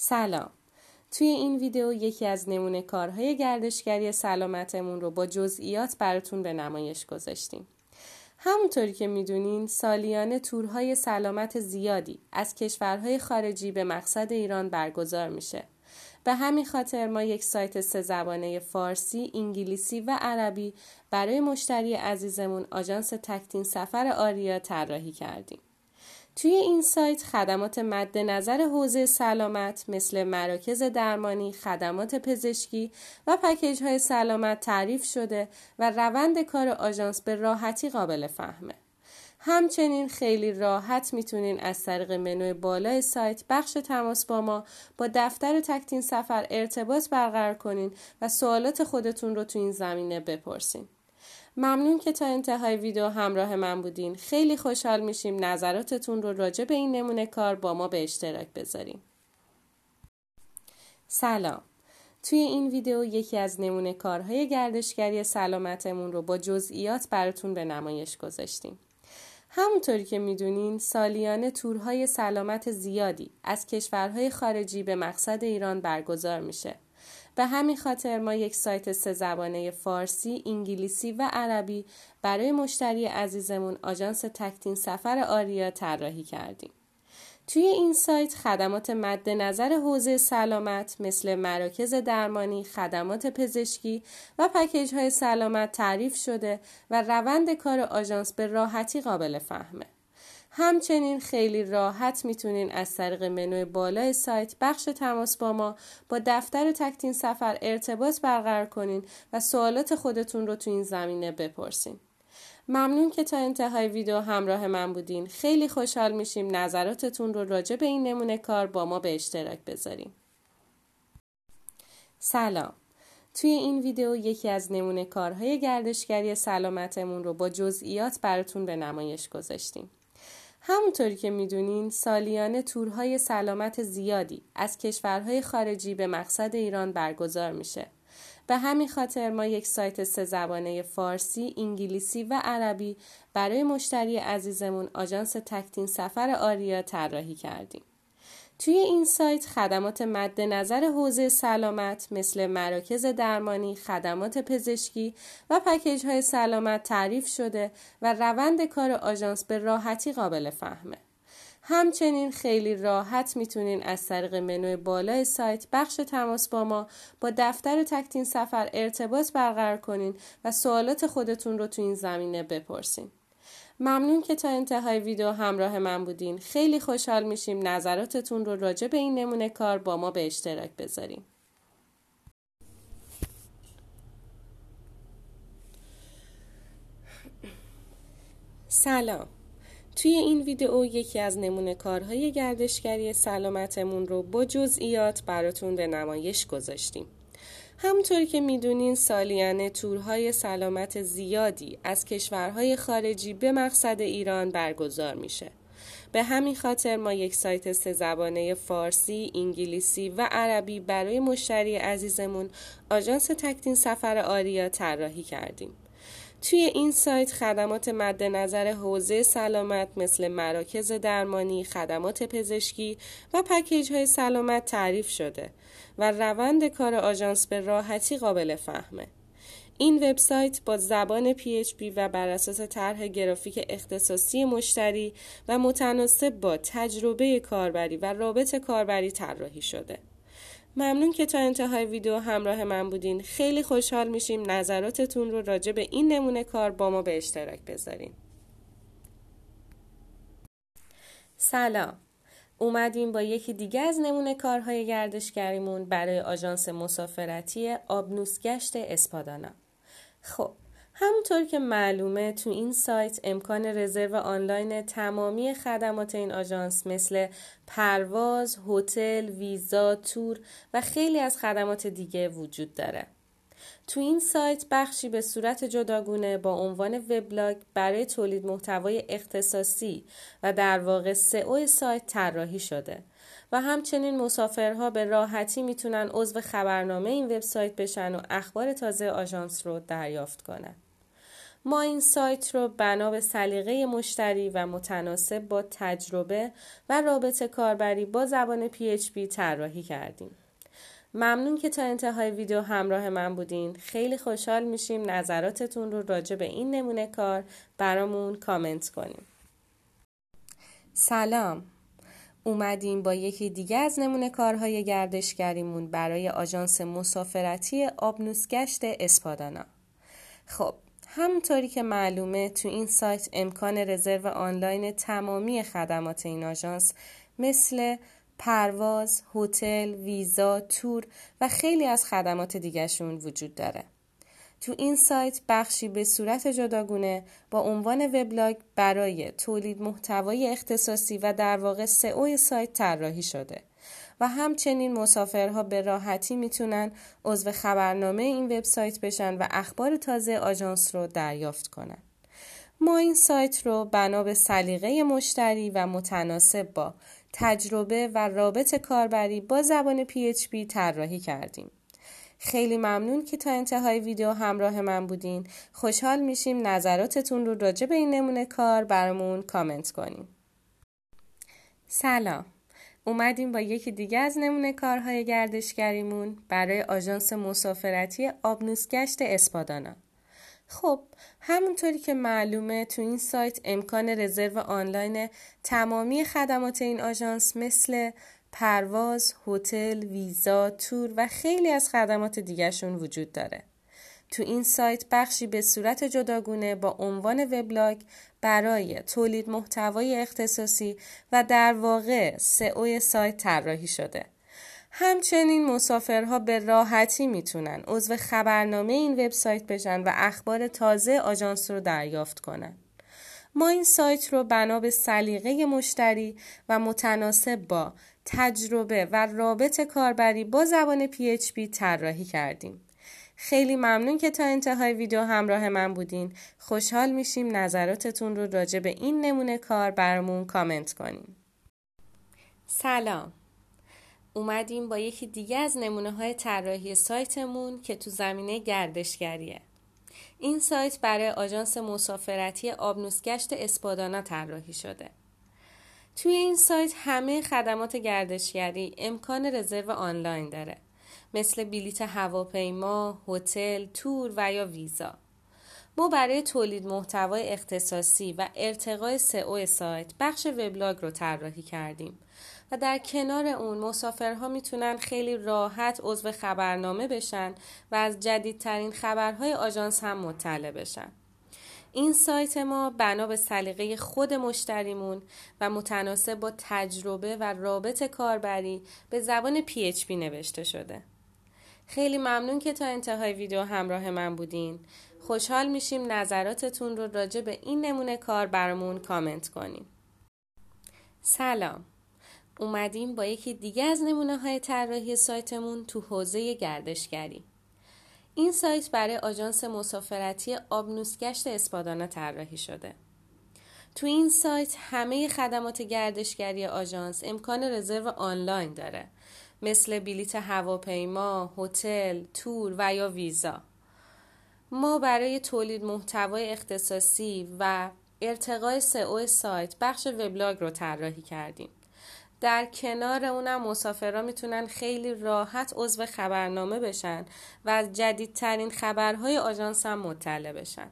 سلام توی این ویدیو یکی از نمونه کارهای گردشگری سلامتمون رو با جزئیات براتون به نمایش گذاشتیم. همونطوری که می‌دونین سالیانه تورهای سلامت زیادی از کشورهای خارجی به مقصد ایران برگزار میشه. به همین خاطر ما یک سایت سه زبانه فارسی، انگلیسی و عربی برای مشتری عزیزمون آژانس تکتین سفر آریا طراحی کردیم. توی این سایت خدمات مد نظر حوزه سلامت مثل مراکز درمانی، خدمات پزشکی و پکیج های سلامت تعریف شده و روند کار آژانس به راحتی قابل فهمه. همچنین خیلی راحت می‌تونین از طریق منوی بالای سایت بخش تماس با ما با دفتر تکتین سفر ارتباط برقرار کنین و سوالات خودتون رو تو این زمینه بپرسین. ممنون که تا انتهای ویدیو همراه من بودین. خیلی خوشحال میشیم نظراتتون رو راجع به این نمونه کار با ما به اشتراک بذاریم سلام. توی این ویدیو یکی از نمونه کارهای گردشگری سلامتمون رو با جزئیات براتون به نمایش گذاشتیم. همونطوری که می‌دونین سالیانه تورهای سلامت زیادی از کشورهای خارجی به مقصد ایران برگزار میشه. به همین خاطر ما یک سایت سه زبانه فارسی، انگلیسی و عربی برای مشتری عزیزمون آژانس تکتین سفر آریا طراحی کردیم. توی این سایت خدمات مد نظر حوزه سلامت مثل مراکز درمانی، خدمات پزشکی و پکیج های سلامت تعریف شده و روند کار آژانس به راحتی قابل فهمه. همچنین خیلی راحت می‌تونین از طریق منوی بالای سایت بخش تماس با ما با دفتر تکتین سفر ارتباط برقرار کنین و سوالات خودتون رو تو این زمینه بپرسین. ممنون که تا انتهای ویدیو همراه من بودین. خیلی خوشحال میشیم نظراتتون رو راجع به این نمونه کار با ما به اشتراک بذاریم. سلام. توی این ویدیو یکی از نمونه کارهای گردشگری سلامتمون رو با جزئیات براتون به نمایش گذاشتیم. همونطوری که می‌دونین سالیانه تورهای سلامت زیادی از کشورهای خارجی به مقصد ایران برگزار میشه. به همین خاطر ما یک سایت سه زبانه فارسی، انگلیسی و عربی برای مشتری عزیزمون آژانس تکتین سفر آریا طراحی کردیم. توی این سایت خدمات مد نظر حوزه سلامت مثل مراکز درمانی، خدمات پزشکی و پکیج های سلامت تعریف شده و روند کار آژانس به راحتی قابل فهمه. همچنین خیلی راحت می‌تونین از طریق منوی بالای سایت بخش تماس با ما با دفتر تکتین سفر ارتباط برقرار کنین و سوالات خودتون رو تو این زمینه بپرسین. ممنون که تا انتهای ویدیو همراه من بودین. خیلی خوشحال میشیم نظراتتون رو راجع به این نمونه کار با ما به اشتراک بذاریم. سلام. توی این ویدیو یکی از نمونه کارهای گردشگری سلامتمون رو با جزئیات براتون به نمایش گذاشتیم. همونطوری که می‌دونین سالیانه تورهای سلامت زیادی از کشورهای خارجی به مقصد ایران برگزار میشه. به همین خاطر ما یک سایت سه زبانه فارسی، انگلیسی و عربی برای مشتری عزیزمون آژانس تکتین سفر آریا طراحی کردیم. توی این سایت خدمات مد نظر حوزه سلامت مثل مراکز درمانی، خدمات پزشکی و پکیج های سلامت تعریف شده و روند کار آژانس به راحتی قابل فهمه. این وبسایت با زبان PHP و بر اساس طرح گرافیک اختصاصی مشتری و متناسب با تجربه کاربری و رابط کاربری طراحی شده. ممنون که تا انتهای ویدیو همراه من بودین. خیلی خوشحال میشیم نظراتتون رو راجع به این نمونه کار با ما به اشتراک بذارین. سلام. اومدیم با یکی دیگه از نمونه کارهای گردشگریمون برای آژانس مسافرتی آبنوسگشت اسپادانا. خب همونطور که معلومه تو این سایت امکان رزرو آنلاین تمامی خدمات این آژانس مثل پرواز، هتل، ویزا، تور و خیلی از خدمات دیگه وجود داره. تو این سایت بخشی به صورت جداگونه با عنوان وبلاگ برای تولید محتوای اختصاصی و در واقع سئو سایت طراحی شده و همچنین مسافرها به راحتی می‌تونن عضو خبرنامه این وبسایت بشن و اخبار تازه آژانس رو دریافت کنند. ما این سایت رو بنا به سلیقه مشتری و متناسب با تجربه و رابطه کاربری با زبان PHP طراحی کردیم. ممنون که تا انتهای ویدیو همراه من بودین. خیلی خوشحال میشیم نظراتتون رو راجع به این نمونه کار برامون کامنت کنیم. سلام اومدیم با یکی دیگه از نمونه کارهای گردشگریمون برای آژانس مسافرتی آبنوسگشت اسپادانا خب همونطوری که معلومه تو این سایت امکان رزرو آنلاین تمامی خدمات این آژانس مثل پرواز، هتل، ویزا، تور و خیلی از خدمات دیگرشون وجود داره. تو این سایت بخشی به صورت جداگونه با عنوان وبلاگ برای تولید محتوای اختصاصی و در واقع سئو سایت طراحی شده و همچنین مسافرها به راحتی می‌تونن عضو خبرنامه این وبسایت بشن و اخبار تازه آژانس رو دریافت کنن. ما این سایت رو بنا به سلیقه مشتری و متناسب با تجربه و رابط کاربری با زبان PHP طراحی کردیم. خیلی ممنون که تا انتهای ویدیو همراه من بودین. خوشحال میشیم نظراتتون رو راجع به این نمونه کار برامون کامنت کنیم. سلام. اومدیم با یکی دیگه از نمونه کارهای گردشگریمون برای آژانس مسافرتی آبنوسگشت اسپادانا. خب همونطوری که معلومه تو این سایت امکان رزرو آنلاین تمامی خدمات این آژانس مثل پرواز، هتل، ویزا، تور و خیلی از خدمات دیگرشون وجود داره. تو این سایت بخشی به صورت جداگونه با عنوان وبلاگ برای تولید محتوای اختصاصی و در واقع سئو سایت طراحی شده. همچنین مسافرها به راحتی می‌تونن عضو خبرنامه این وبسایت بشن و اخبار تازه آژانس رو دریافت کنن. ما این سایت رو بنا به سلیقه مشتری و متناسب با تجربه و رابط کاربری با زبان PHP طراحی کردیم. خیلی ممنون که تا انتهای ویدیو همراه من بودین. خوشحال میشیم نظراتتون رو راجع به این نمونه کار برامون کامنت کنیم. سلام. اومدیم با یکی دیگه از نمونه های طراحی سایتمون که تو زمینه گردشگریه. این سایت برای آژانس مسافرتی آبنوسگشت اسپادانا طراحی شده. توی این سایت همه خدمات گردشگری امکان رزرو آنلاین داره مثل بلیت هواپیما، هتل، تور و یا ویزا. ما برای تولید محتوای اختصاصی و ارتقای سئو سایت بخش وبلاگ رو طراحی کردیم و در کنار اون مسافرها می‌تونن خیلی راحت عضو خبرنامه بشن و از جدیدترین خبرهای آژانس هم مطلع بشن. این سایت ما بنا به سلیقه خود مشتریمون و متناسب با تجربه و رابط کاربری به زبان PHP نوشته شده. خیلی ممنون که تا انتهای ویدیو همراه من بودین. خوشحال میشیم نظراتتون رو راجع به این نمونه کار برامون کامنت کنیم. سلام. اومدیم با یکی دیگه از نمونه های طراحی سایتمون تو حوزه گردشگری. این سایت برای آژانس مسافرتی آبنوسگشت اسپادانا طراحی شده. تو این سایت همه خدمات گردشگری آژانس امکان رزرو آنلاین داره مثل بلیت هواپیما، هتل، تور و یا ویزا. ما برای تولید محتوای اختصاصی و ارتقای سئو سایت بخش وبلاگ رو طراحی کردیم. در کنار اونم مسافرها می‌تونن خیلی راحت عضو خبرنامه بشن و از جدیدترین خبرهای آژانس هم مطلع بشن.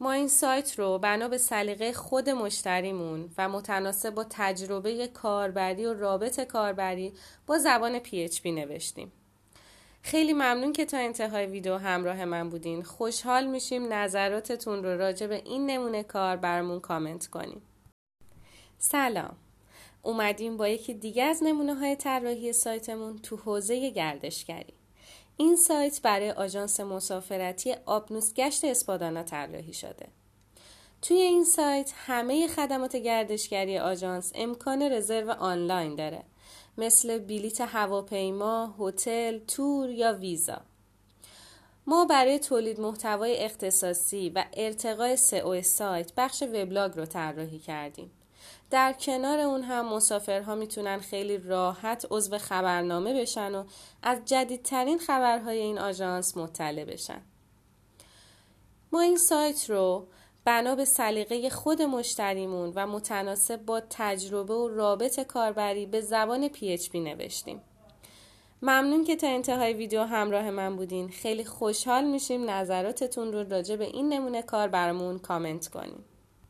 ما این سایت رو بنا به سلیقه خود مشتریمون و متناسب با تجربه کاربری و رابط کاربری با زبان PHP نوشتیم. خیلی ممنون که تا انتهای ویدیو همراه من بودین. خوشحال میشیم نظراتتون رو راجع به این نمونه کار برمون کامنت کنیم. سلام. اومدیم با یکی دیگه از نمونه های طراحی سایتمون تو حوزه گردشگری. این سایت برای آژانس مسافرتی آبنوسگشت اسپادانا طراحی شده. توی این سایت همه خدمات گردشگری آژانس امکان رزرو آنلاین داره مثل بلیت هواپیما، هتل، تور یا ویزا. ما برای تولید محتوای اختصاصی و ارتقای سئو سایت بخش وبلاگ رو طراحی کردیم. در کنار اون هم مسافرها می‌تونن خیلی راحت عضو خبرنامه بشن و از جدیدترین خبرهای این آژانس مطلع بشن. ما این سایت رو بنا به سلیقه خود مشتریمون و متناسب با تجربه و رابط کاربری به زبان PHP نوشتیم. ممنون که تا انتهای ویدیو همراه من بودین. خیلی خوشحال میشیم نظراتتون رو راجع به این نمونه کار برامون کامنت کنیم.